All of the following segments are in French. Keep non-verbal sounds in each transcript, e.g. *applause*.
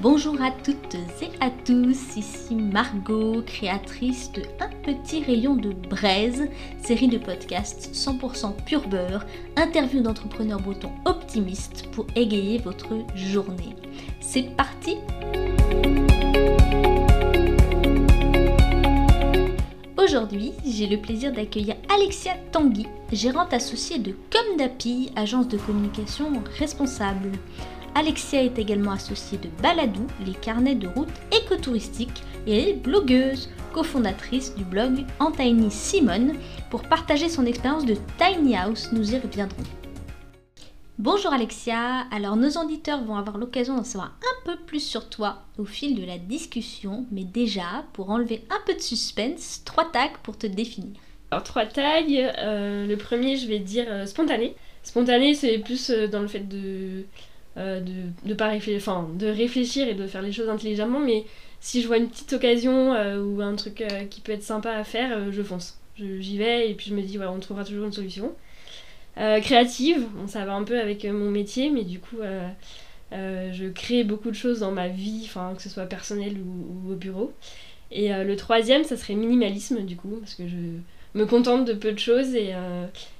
Bonjour à toutes et à tous, ici Margot, créatrice de Un petit rayon de braise, série de podcasts 100% pur beurre, interview d'entrepreneurs bretons optimistes pour égayer votre journée. C'est parti Aujourd'hui, j'ai le plaisir d'accueillir Alexia Tanguy, gérante associée de Comdapi, agence de communication responsable. Alexia est également associée de Baladou, les carnets de route écotouristiques, et elle est blogueuse, cofondatrice du blog Antiny Simone, pour partager son expérience de Tiny House, nous y reviendrons. Bonjour Alexia, alors nos auditeurs vont avoir l'occasion d'en savoir un peu plus sur toi au fil de la discussion, mais déjà, pour enlever un peu de suspense, trois tags pour te définir. Alors trois tags, euh, le premier je vais dire euh, spontané. Spontané c'est plus euh, dans le fait de, de, pas réfléchir, de réfléchir et de faire les choses intelligemment, mais si je vois une petite occasion ou un truc qui peut être sympa à faire, je fonce. J'y vais et puis je me dis ouais on trouvera toujours une solution. Euh, créative, ça va un peu avec euh, mon métier, mais du coup, euh, je crée beaucoup de choses dans ma vie, que ce soit personnel ou, au bureau. Et le troisième, ça serait minimalisme, du coup, parce que je me contente de peu de choses et,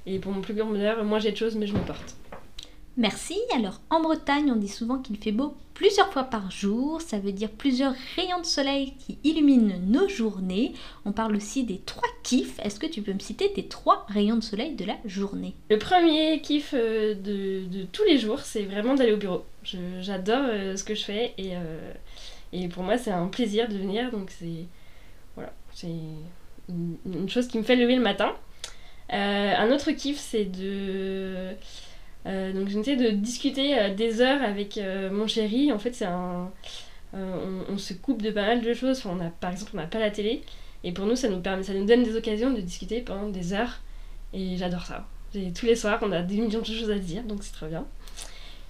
et pour mon plus grand bonheur, moins j'ai de choses, mais je me porte. Merci. Alors en Bretagne, on dit souvent qu'il fait beau plusieurs fois par jour. Ça veut dire plusieurs rayons de soleil qui illuminent nos journées. On parle aussi des trois kiffs. Est-ce que tu peux me citer tes trois rayons de soleil de la journée? Le premier kiff euh, de, tous les jours, c'est vraiment d'aller au bureau. J'adore euh, ce que je fais et, euh, et pour moi c'est un plaisir de venir. Donc c'est voilà, c'est une, chose qui me fait lever le matin. un autre kiff, c'est de donc j'essaie de discuter euh, des heures avec euh, mon chéri. En fait, c'est. On, se coupe de pas mal de choses. on a, par exemple, on n'a pas la télé. Et pour nous, ça nous, permet, ça nous donne des occasions de discuter pendant des heures. Et j'adore ça. tous les soirs, on a des millions de choses à dire, donc c'est très bien.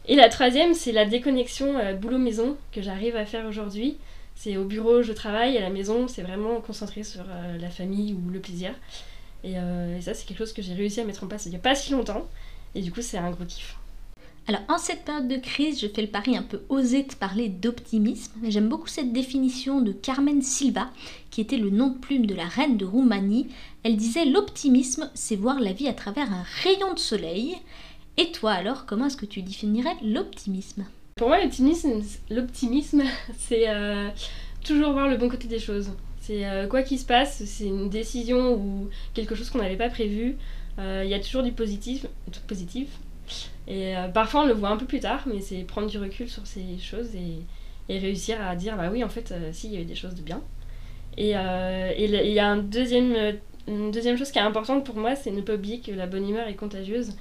Et la troisième, c'est la déconnexion boulot-maison que j'arrive à faire aujourd'hui. C'est au bureau, je travaille, à la maison, c'est vraiment concentré sur la famille ou le plaisir. Et, et ça, c'est quelque chose que j'ai réussi à mettre en place il n'y a pas si longtemps. Et du coup, c'est un gros kiff. Alors, en cette période de crise, je fais le pari un peu osé de parler d'optimisme. J'aime beaucoup cette définition de Carmen Silva, qui était le nom de plume de la reine de Roumanie. Elle disait L'optimisme, c'est voir la vie à travers un rayon de soleil. Et toi, alors, comment est-ce que tu définirais l'optimisme? Pour moi, l'optimisme, *laughs* c'est euh, toujours voir le bon côté des choses. C'est euh, quoi qu'il se passe, c'est une décision ou quelque chose qu'on n'avait pas prévu. Euh, il y a toujours du positif, du positif. Et euh, parfois on le voit un peu plus tard, mais c'est prendre du recul sur ces choses et, réussir à dire bah oui, en fait, euh, si, il y avait des choses de bien. Et il y a un deuxième, une deuxième chose qui est importante pour moi, c'est ne pas oublier que la bonne humeur est contagieuse.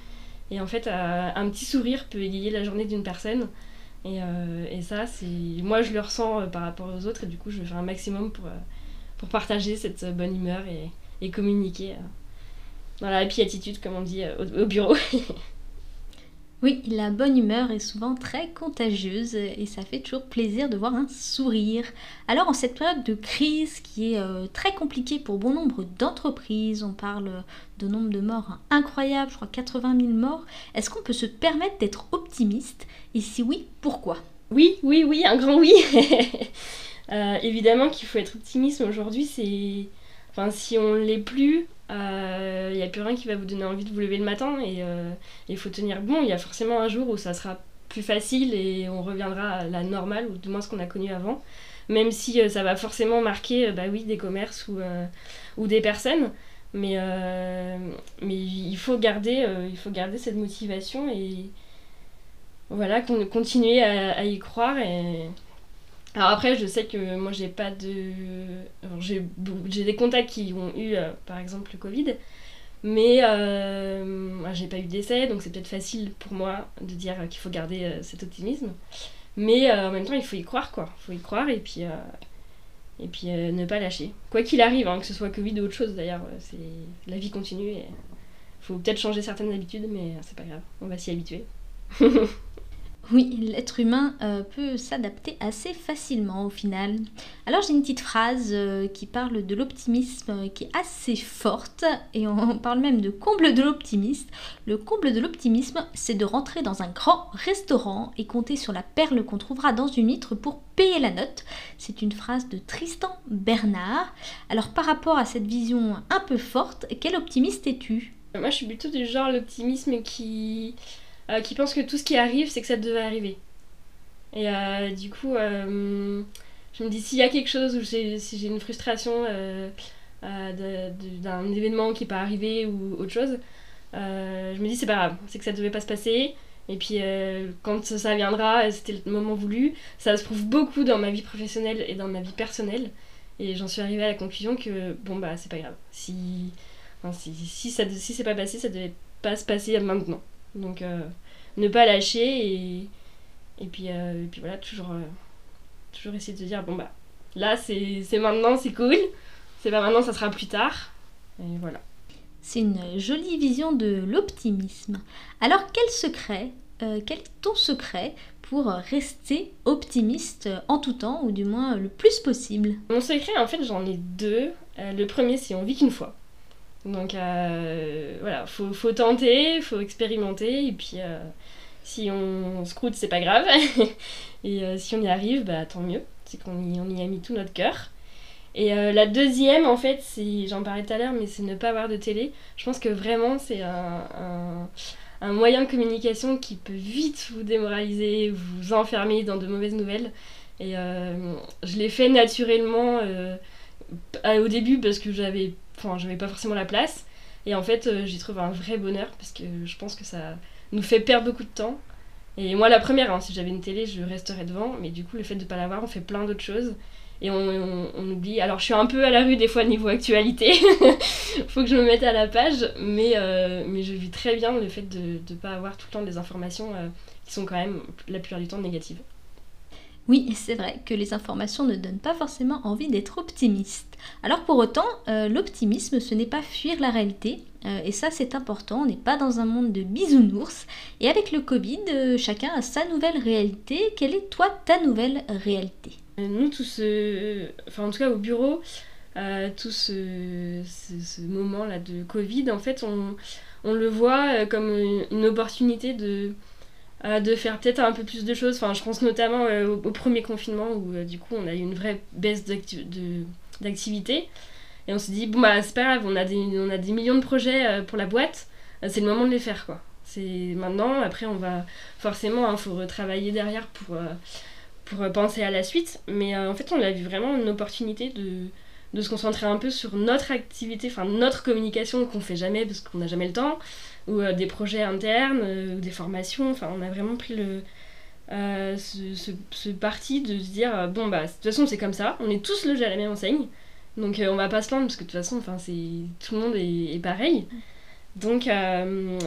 Et en fait, un petit sourire peut égayer la journée d'une personne. Et, et, ça, moi, je le ressens par rapport aux autres, et du coup, je vais faire un maximum pour, pour partager cette bonne humeur et communiquer dans la happy attitude, comme on dit euh, au, bureau. *laughs* Oui, la bonne humeur est souvent très contagieuse et ça fait toujours plaisir de voir un sourire. Alors en cette période de crise qui est euh, très compliquée pour bon nombre d'entreprises, on parle de nombre de morts incroyable, je crois 80 000 morts, est-ce qu'on peut se permettre d'être optimiste? Et si oui, pourquoi? Oui, oui, oui, un grand oui. *laughs* Euh, évidemment qu'il faut être optimiste aujourd'hui, c'est... Si on l'est plus, il euh, n'y a plus rien qui va vous donner envie de vous lever le matin et euh, il faut tenir bon. Il y a forcément un jour où ça sera plus facile et on reviendra à la normale ou du moins ce qu'on a connu avant. Même si euh, ça va forcément marquer bah oui, des commerces ou, ou des personnes. Mais, mais il, faut garder, il faut garder cette motivation et voilà, continuer à, à y croire et, alors après, je sais que moi, j'ai pas de... J'ai des contacts qui ont eu, euh, par exemple, le Covid, mais euh, j'ai pas eu d'essai, donc c'est peut-être facile pour moi de dire qu'il faut garder euh, cet optimisme. Mais en même temps, il faut y croire, quoi. Il faut y croire et puis, et puis ne pas lâcher. Quoi qu'il arrive, hein, que ce soit Covid ou autre chose d'ailleurs, c'est la vie continue et faut peut-être changer certaines habitudes, mais c'est pas grave, on va s'y habituer. *laughs* Oui, l'être humain euh, peut s'adapter assez facilement au final. Alors j'ai une petite phrase euh, qui parle de l'optimisme euh, qui est assez forte et on *laughs* parle même de comble de l'optimisme. Le comble de l'optimisme, c'est de rentrer dans un grand restaurant et compter sur la perle qu'on trouvera dans une litre pour payer la note. C'est une phrase de Tristan Bernard. Alors par rapport à cette vision un peu forte, quel optimiste es-tu? Moi je suis plutôt du genre l'optimisme qui euh, qui pense que tout ce qui arrive, c'est que ça devait arriver. Et euh, du coup, euh, je me dis, s'il y a quelque chose ou si j'ai une frustration d'un événement qui n'est pas arrivé ou autre chose, je me dis, c'est pas grave, c'est que ça devait pas se passer. Et puis quand ça viendra, c'était le moment voulu. Ça se prouve beaucoup dans ma vie professionnelle et dans ma vie personnelle. Et j'en suis arrivée à la conclusion que bon bah c'est pas grave. Si, si, si, ça, si c'est pas passé, ça devait pas se passer maintenant. Donc euh, ne pas lâcher et, et, puis, euh, et puis voilà, toujours, euh, toujours essayer de se dire bon bah là c'est maintenant, c'est cool, c'est pas maintenant, ça sera plus tard. Et voilà. C'est une jolie vision de l'optimisme. Alors quel secret, quel est ton secret pour rester optimiste en tout temps, ou du moins le plus possible? Mon secret, en fait, j'en ai deux. le premier, c'est on vit qu'une fois. Donc euh, voilà, faut, faut tenter, faut expérimenter, et puis euh, si on, scroute, c'est pas grave. *laughs* et euh, si on y arrive, bah tant mieux, c'est qu'on y, on a mis tout notre cœur. Et la deuxième, en fait, j'en parlais tout à l'heure, mais c'est ne pas avoir de télé. Je pense que vraiment, c'est un, un, moyen de communication qui peut vite vous démoraliser, vous enfermer dans de mauvaises nouvelles. Et je l'ai fait naturellement au début parce que j'avais enfin j'avais pas forcément la place. Et en fait euh, j'ai trouvé un vrai bonheur parce que je pense que ça nous fait perdre beaucoup de temps. Et moi la première hein, si j'avais une télé je resterais devant. Mais du coup le fait de pas l'avoir on fait plein d'autres choses. Et on, oublie. Alors je suis un peu à la rue des fois niveau actualité. *laughs* Faut que je me mette à la page. Mais, euh, je vis très bien le fait de ne pas avoir tout le temps des informations euh, qui sont quand même la plupart du temps négatives oui, c'est vrai que les informations ne donnent pas forcément envie d'être optimiste. Alors pour autant, euh, l'optimisme, ce n'est pas fuir la réalité, euh, et ça c'est important, on n'est pas dans un monde de bisounours. Et avec le Covid, euh, chacun a sa nouvelle réalité. Quelle est toi ta nouvelle réalité? Nous tous, enfin en tout cas au bureau, tout ce, ce, moment-là de Covid, en fait on, on le voit comme une opportunité de euh, de faire peut-être un peu plus de choses. Enfin, je pense notamment euh, au, premier confinement où euh, du coup on a eu une vraie baisse d'activité. Et on s'est dit, bon bah c'est pas grave, on a des, millions de projets pour la boîte, c'est le moment de les faire quoi. C'est maintenant, après on va forcément, il hein, faut retravailler derrière pour, pour penser à la suite. Mais en fait on a vu vraiment une opportunité de, de se concentrer un peu sur notre activité, enfin notre communication qu'on fait jamais parce qu'on n'a jamais le temps, ou euh, des projets internes, euh, ou des formations. Enfin, on a vraiment pris le, euh, ce, ce, parti de se dire bon, bah, de toute façon, c'est comme ça, on est tous logés à la même enseigne, donc on va pas se plaindre parce que de toute façon, enfin, tout le monde est, pareil. Donc,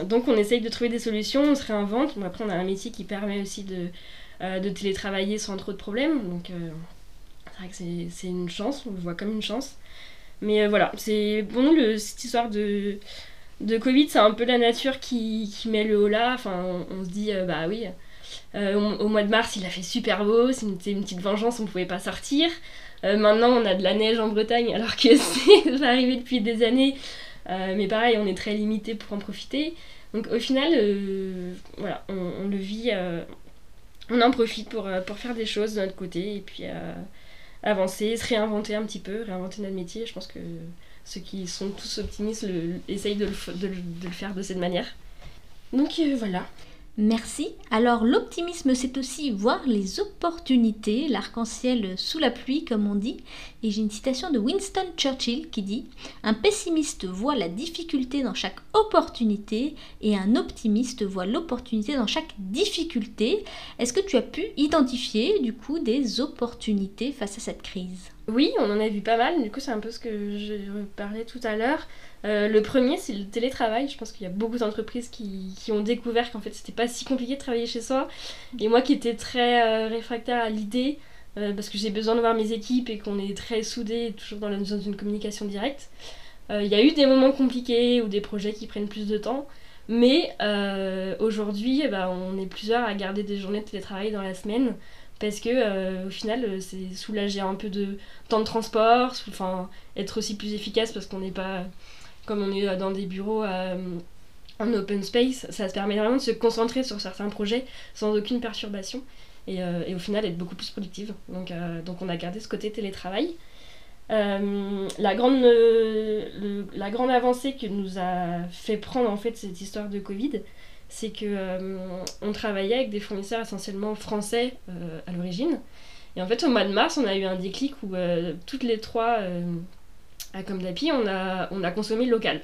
donc, on essaye de trouver des solutions, on se réinvente. Bon, après, on a un métier qui permet aussi de, de télétravailler sans trop de problèmes. Donc, c'est vrai que c'est une chance, on le voit comme une chance. Mais voilà, c'est pour nous, le, cette histoire de, de Covid, c'est un peu la nature qui, met le haut là. Enfin, on, se dit, euh, bah oui, euh, au, mois de mars, il a fait super beau, c'était une, petite vengeance, on pouvait pas sortir. Euh, maintenant, on a de la neige en Bretagne, *laughs* alors que c'est *laughs* arrivé depuis des années. mais pareil, on est très limité pour en profiter. Donc au final, voilà, on, le vit, on en profite pour, pour faire des choses de notre côté et puis avancer, se réinventer un petit peu, réinventer notre métier. Je pense que ceux qui sont tous optimistes essayent de le, faire de cette manière. Donc euh, voilà. Merci. Alors l'optimisme, c'est aussi voir les opportunités, l'arc-en-ciel sous la pluie, comme on dit. Et j'ai une citation de Winston Churchill qui dit ⁇ Un pessimiste voit la difficulté dans chaque opportunité et un optimiste voit l'opportunité dans chaque difficulté. ⁇ Est-ce que tu as pu identifier du coup des opportunités face à cette crise? Oui, on en a vu pas mal. Du coup, c'est un peu ce que je parlais tout à l'heure. Euh, le premier, c'est le télétravail. Je pense qu'il y a beaucoup d'entreprises qui, qui, ont découvert qu'en fait, c'était pas si compliqué de travailler chez soi. Et moi qui étais très euh, réfractaire à l'idée, euh, parce que j'ai besoin de voir mes équipes et qu'on est très soudés, toujours dans, la, dans une communication directe, il y a eu des moments compliqués ou des projets qui prennent plus de temps. Mais aujourd'hui, eh ben, on est plusieurs à garder des journées de télétravail dans la semaine parce que au final, c'est soulager un peu de temps de transport, enfin être aussi plus efficace parce qu'on n'est pas comme on est dans des bureaux en open space, ça se permet vraiment de se concentrer sur certains projets sans aucune perturbation et, euh, au final être beaucoup plus productive. Donc, euh, donc on a gardé ce côté télétravail. Euh, la, grande, la grande avancée que nous a fait prendre en fait cette histoire de Covid, c'est que on travaillait avec des fournisseurs essentiellement français à l'origine. Et en fait, au mois de mars, on a eu un déclic où toutes les trois, à Comme d'Api, on a, on a consommé local.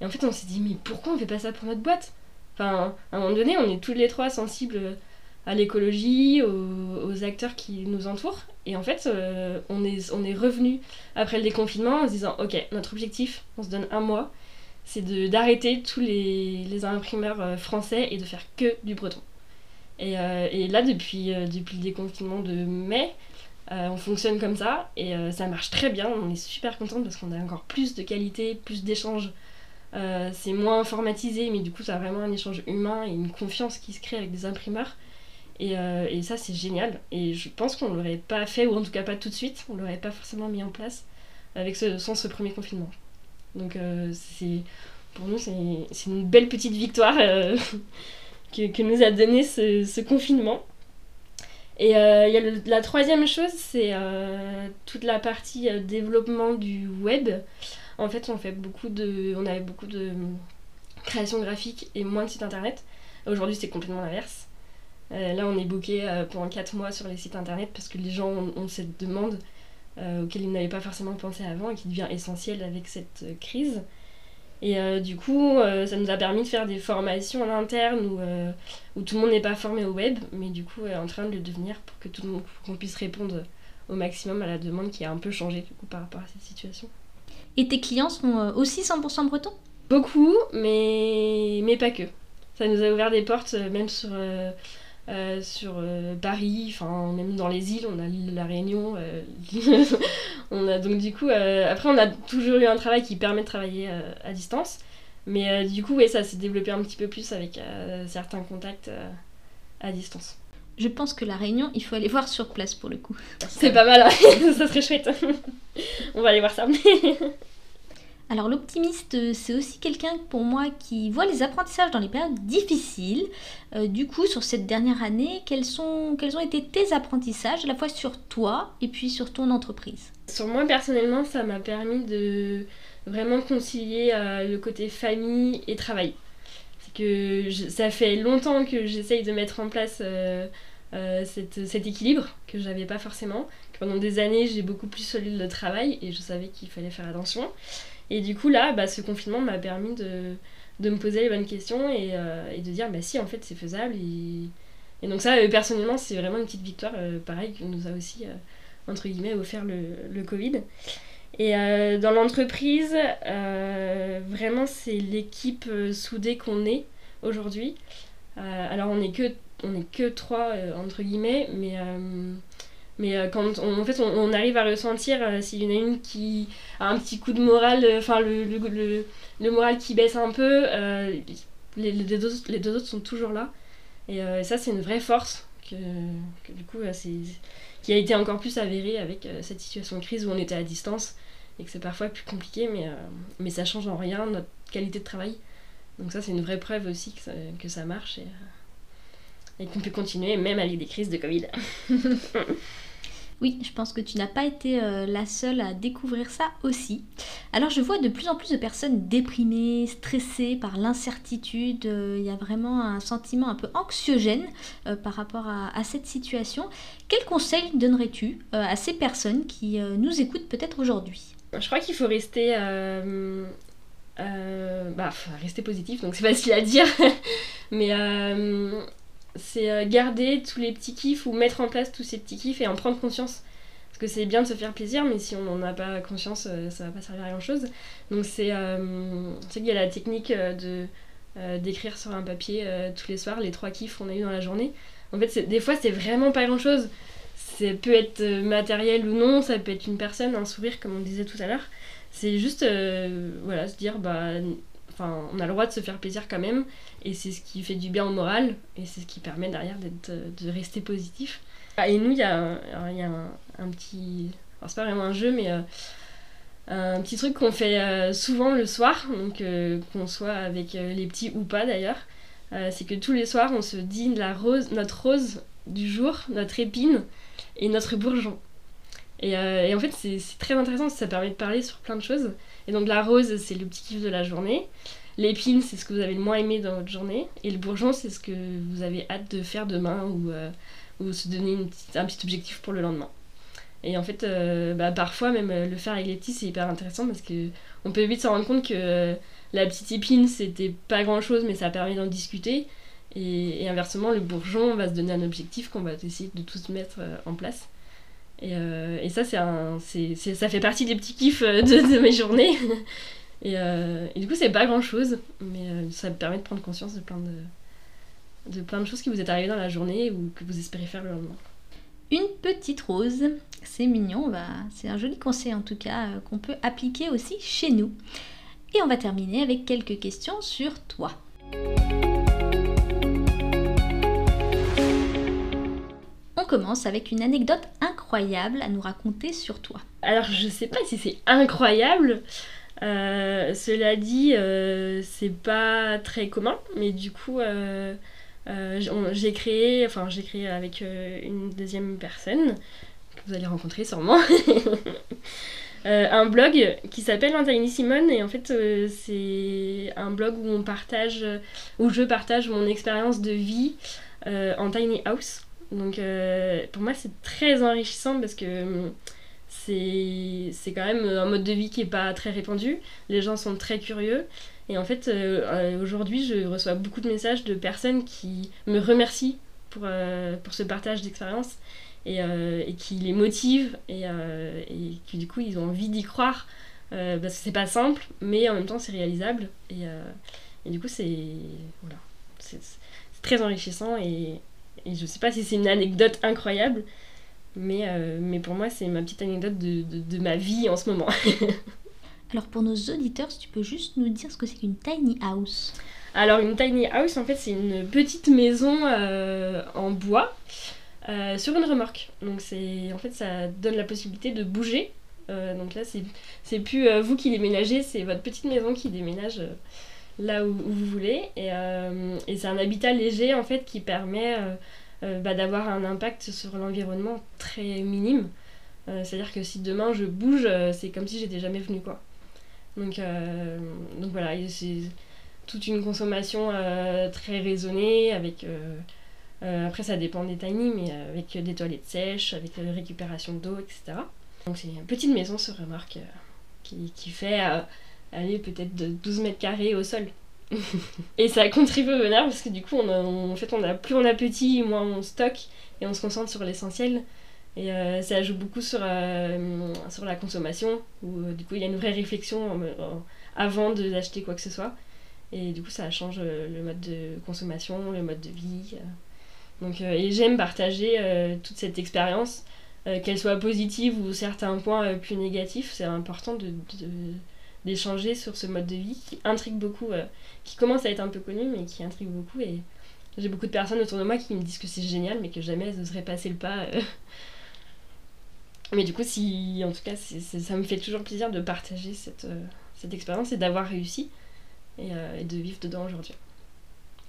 Et en fait, on s'est dit, mais pourquoi on fait pas ça pour notre boîte? Enfin, à un moment donné, on est tous les trois sensibles à l'écologie, aux, acteurs qui nous entourent. Et en fait, euh, on est, on est revenu après le déconfinement en se disant, ok, notre objectif, on se donne un mois, c'est d'arrêter tous les, les, imprimeurs euh, français et de faire que du breton. Et, euh, et là, depuis, depuis le déconfinement de mai, on fonctionne comme ça et ça marche très bien. On est super content parce qu'on a encore plus de qualité, plus d'échanges euh, c'est moins informatisé, mais du coup, ça a vraiment un échange humain et une confiance qui se crée avec des imprimeurs. Et, euh, et ça, c'est génial. Et je pense qu'on ne l'aurait pas fait, ou en tout cas pas tout de suite, on ne l'aurait pas forcément mis en place avec ce, sans ce premier confinement. Donc, euh, c'est pour nous, c'est une belle petite victoire *laughs* que, que, nous a donné ce, confinement. Et il y a la troisième chose, c'est toute la partie développement du web. En fait, on fait beaucoup de, on avait beaucoup de création graphique et moins de sites internet. Aujourd'hui, c'est complètement l'inverse. Euh, là, on est booké euh, pendant 4 mois sur les sites internet parce que les gens ont, cette demande euh, auquel ils n'avaient pas forcément pensé avant et qui devient essentielle avec cette crise. Et du coup, ça nous a permis de faire des formations en interne où, où tout le monde n'est pas formé au web, mais du coup, est en train de le devenir pour que tout le monde qu'on puisse répondre au maximum à la demande qui a un peu changé du coup par rapport à cette situation. Et tes clients sont euh, aussi 100% bretons? Beaucoup, mais, mais pas que. Ça nous a ouvert des portes, euh, même sur, euh, sur Paris, enfin même dans les îles, on a l'île de la Réunion. *laughs* on a donc du coup, après on a toujours eu un travail qui permet de travailler à distance, mais du coup ouais, ça s'est développé un petit peu plus avec certains contacts à distance. Je pense que la Réunion, il faut aller voir sur place pour le coup. C'est pas mal, *laughs* ça serait chouette. *laughs* On va aller voir ça. Alors l'optimiste, c'est aussi quelqu'un pour moi qui voit les apprentissages dans les périodes difficiles. Euh, du coup, sur cette dernière année, quels, sont, quels ont été tes apprentissages, à la fois sur toi et puis sur ton entreprise? Sur moi personnellement, ça m'a permis de vraiment concilier euh, le côté famille et travail. C'est que ça fait longtemps que j'essaye de mettre en place euh, cet équilibre que j'avais pas forcément. Pendant des années, j'ai beaucoup plus solide le travail et je savais qu'il fallait faire attention. Et du coup, là, bah, ce confinement m'a permis de, de, me poser les bonnes questions et, euh, de dire, bah si, en fait, c'est faisable. Et, donc ça, euh, personnellement, c'est vraiment une petite victoire, euh, pareil, que nous a aussi, entre guillemets, offert le, le Covid. Et dans l'entreprise, vraiment, c'est l'équipe soudée qu'on est aujourd'hui. alors, on n'est que, que trois, entre guillemets, mais mais euh, quand on, en fait, on, arrive à ressentir euh, s'il y en a une qui a un petit coup de moral, euh, enfin le, le, moral qui baisse un peu, les, les, deux, les deux autres sont toujours là. Et ça, c'est une vraie force que, du coup, qui a été encore plus avérée avec cette situation de crise où on était à distance et que c'est parfois plus compliqué, mais, mais ça change en rien notre qualité de travail. Donc ça, c'est une vraie preuve aussi que ça, que ça marche et qu'on peut continuer même avec des crises de Covid. *laughs* Oui, je pense que tu n'as pas été euh, la seule à découvrir ça aussi. Alors je vois de plus en plus de personnes déprimées, stressées par l'incertitude. Euh, il y a vraiment un sentiment un peu anxiogène euh, par rapport à, cette situation. Quel conseil donnerais-tu à ces personnes qui nous écoutent peut-être aujourd'hui? Je crois qu'il faut rester... bah, rester positif, donc c'est facile à dire. *laughs* Mais c'est euh, garder tous les petits kiffs ou mettre en place tous ces petits kiffs et en prendre conscience. Parce que c'est bien de se faire plaisir, mais si on n'en a pas conscience, euh, ça va pas servir à grand chose. Donc c'est euh, qu'il y a la technique de d'écrire sur un papier tous les soirs les trois kiffs qu'on a eu dans la journée. En fait, des fois, c'est vraiment pas grand chose. Ça peut être matériel ou non, ça peut être une personne, un sourire, comme on disait tout à l'heure. C'est juste, voilà, se dire, bah, enfin, on a le droit de se faire plaisir quand même, et c'est ce qui fait du bien au moral, et c'est ce qui permet derrière d'être, de rester positif. Ah, et nous, il y a, un, petit. Alors, c'est pas vraiment un jeu, mais euh, un petit truc qu'on fait euh, souvent le soir, donc euh, qu'on soit avec les petits ou pas d'ailleurs. c'est que tous les soirs, on se dit la rose, notre rose du jour, notre épine et notre bourgeon. Et, et en fait, c'est, très intéressant, ça permet de parler sur plein de choses. Et donc, la rose, c'est le petit kiff de la journée. L'épine, c'est ce que vous avez le moins aimé dans votre journée. Et le bourgeon, c'est ce que vous avez hâte de faire demain ou ou se donner un petit objectif pour le lendemain. Et en fait, euh, bah, parfois, même euh, le faire avec les petits, c'est hyper intéressant parce que on peut vite se rendre compte que euh, la petite épine, c'était pas grand chose, mais ça permet d'en discuter. Et, inversement, le bourgeon, on va se donner un objectif qu'on va essayer de tous mettre en place. Et, et ça, c'est ça fait partie des petits kiffs de, de mes journées. *laughs* et, et, du coup, c'est pas grand chose, mais ça me permet de prendre conscience de plein de, choses qui vous est arrivées dans la journée ou que vous espérez faire le lendemain. Une petite rose, c'est mignon, c'est un joli conseil en tout cas euh, qu'on peut appliquer aussi chez nous. Et on va terminer avec quelques questions sur toi. On commence avec une anecdote incroyable à nous raconter sur toi. Alors je sais pas si c'est incroyable, euh, cela dit, euh, c'est pas très commun, mais du coup, euh, j'ai créé, enfin j'ai créé avec une deuxième personne que vous allez rencontrer sûrement. *laughs* Un blog qui s'appelle Tiny Simone et en fait c'est un blog où on partage où je partage mon expérience de vie en tiny house donc pour moi c'est très enrichissant parce que c'est quand même un mode de vie qui est pas très répandu les gens sont très curieux et en fait, euh, euh, aujourd'hui, je reçois beaucoup de messages de personnes qui me remercient pour, euh, pour ce partage d'expérience et, et, qui les motivent et, et, qui du coup ils ont envie d'y croire parce que c'est pas simple, mais en même temps c'est réalisable. Et, et, du coup, c'est voilà, c'est très enrichissant et, et je sais pas si c'est une anecdote incroyable, mais, mais pour moi, c'est ma petite anecdote de, de, de, ma vie en ce moment. *laughs* Alors pour nos auditeurs, si tu peux juste nous dire ce que c'est qu'une tiny house? Alors une tiny house, en fait, c'est une petite maison euh, en bois euh, sur une remorque. Donc c'est, en fait, ça donne la possibilité de bouger. Euh, donc là, c'est plus vous qui déménagez, c'est votre petite maison qui déménage là où, vous voulez. Et, et c'est un habitat léger, en fait, qui permet bah, d'avoir un impact sur l'environnement très minime. C'est-à-dire que si demain je bouge, c'est comme si j'étais jamais venue, quoi. Donc, euh, donc voilà, c'est toute une consommation euh, très raisonnée avec... Euh, après, ça dépend des tiny, mais avec des toilettes sèches, avec la récupération d'eau, etc. Donc, c'est une petite maison sur remorque qui, qui, fait aller peut-être de 12 mètres carrés au sol. *laughs* et ça contribue au bonheur parce que du coup, on en fait, on a, plus on a petit, moins on stocke et on se concentre sur l'essentiel. Et euh, ça joue beaucoup sur, euh, sur la consommation, où euh, du coup il y a une vraie réflexion avant d'acheter quoi que ce soit. Et du coup ça change le mode de consommation, le mode de vie. Donc, et j'aime partager toute cette expérience, qu'elle soit positive ou certains points plus négatifs. C'est important de, d'échanger sur ce mode de vie qui intrigue beaucoup, qui commence à être un peu connu, mais qui intrigue beaucoup. Et j'ai beaucoup de personnes autour de moi qui me disent que c'est génial, mais que jamais elles oseraient passer le pas *laughs* mais du coup, si, en tout cas, ça me fait toujours plaisir de partager cette, euh, expérience et d'avoir réussi euh, et, de vivre dedans aujourd'hui.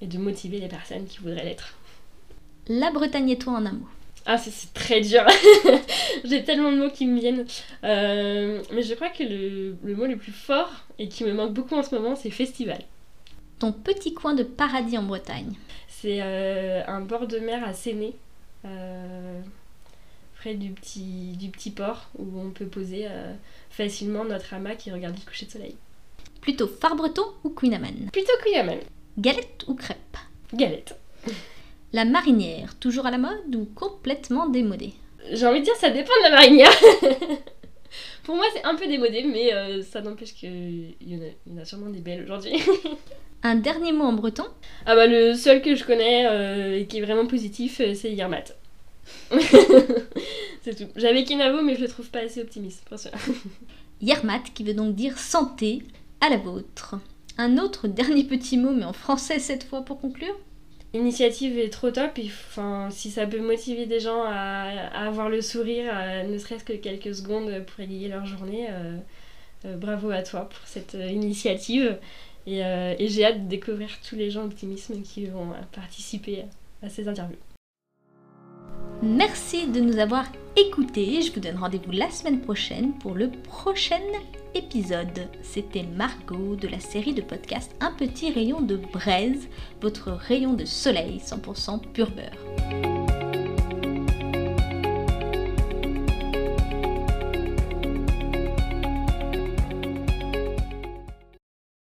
Et de motiver les personnes qui voudraient l'être. La Bretagne et toi en amour. Ah, c'est très dur. *laughs* J'ai tellement de mots qui me viennent. Euh, mais je crois que le, le, mot le plus fort et qui me manque beaucoup en ce moment, c'est festival. Ton petit coin de paradis en Bretagne. C'est un bord de mer à Séné du petit, du petit port où on peut poser euh, facilement notre hamac et regarder le coucher de soleil. Plutôt phare breton ou Queen Plutôt Queen Galette ou crêpe? Galette. *laughs* La marinière, toujours à la mode ou complètement démodée? J'ai envie de dire ça dépend de la marinière. *laughs* Pour moi c'est un peu démodé mais euh, ça n'empêche qu'il y, en a, sûrement des belles aujourd'hui. *laughs* un dernier mot en breton? Ah bah le seul que je connais euh, et qui est vraiment positif c'est Yermat. *laughs* c'est tout. J'avais Kinavo, mais je le trouve pas assez optimiste, pour Yermat, qui veut donc dire santé à la vôtre. Un autre dernier petit mot, mais en français cette fois pour conclure? L'initiative est trop top. enfin, si ça peut motiver des gens à, avoir le sourire, ne serait-ce que quelques secondes pour égayer leur journée, euh, euh, bravo à toi pour cette euh, initiative. Et, et j'ai hâte de découvrir tous les gens optimisme qui vont participer à ces interviews. Merci de nous avoir écoutés. Je vous donne rendez-vous la semaine prochaine pour le prochain épisode. C'était Margot de la série de podcast Un petit rayon de braise, votre rayon de soleil 100% pur beurre.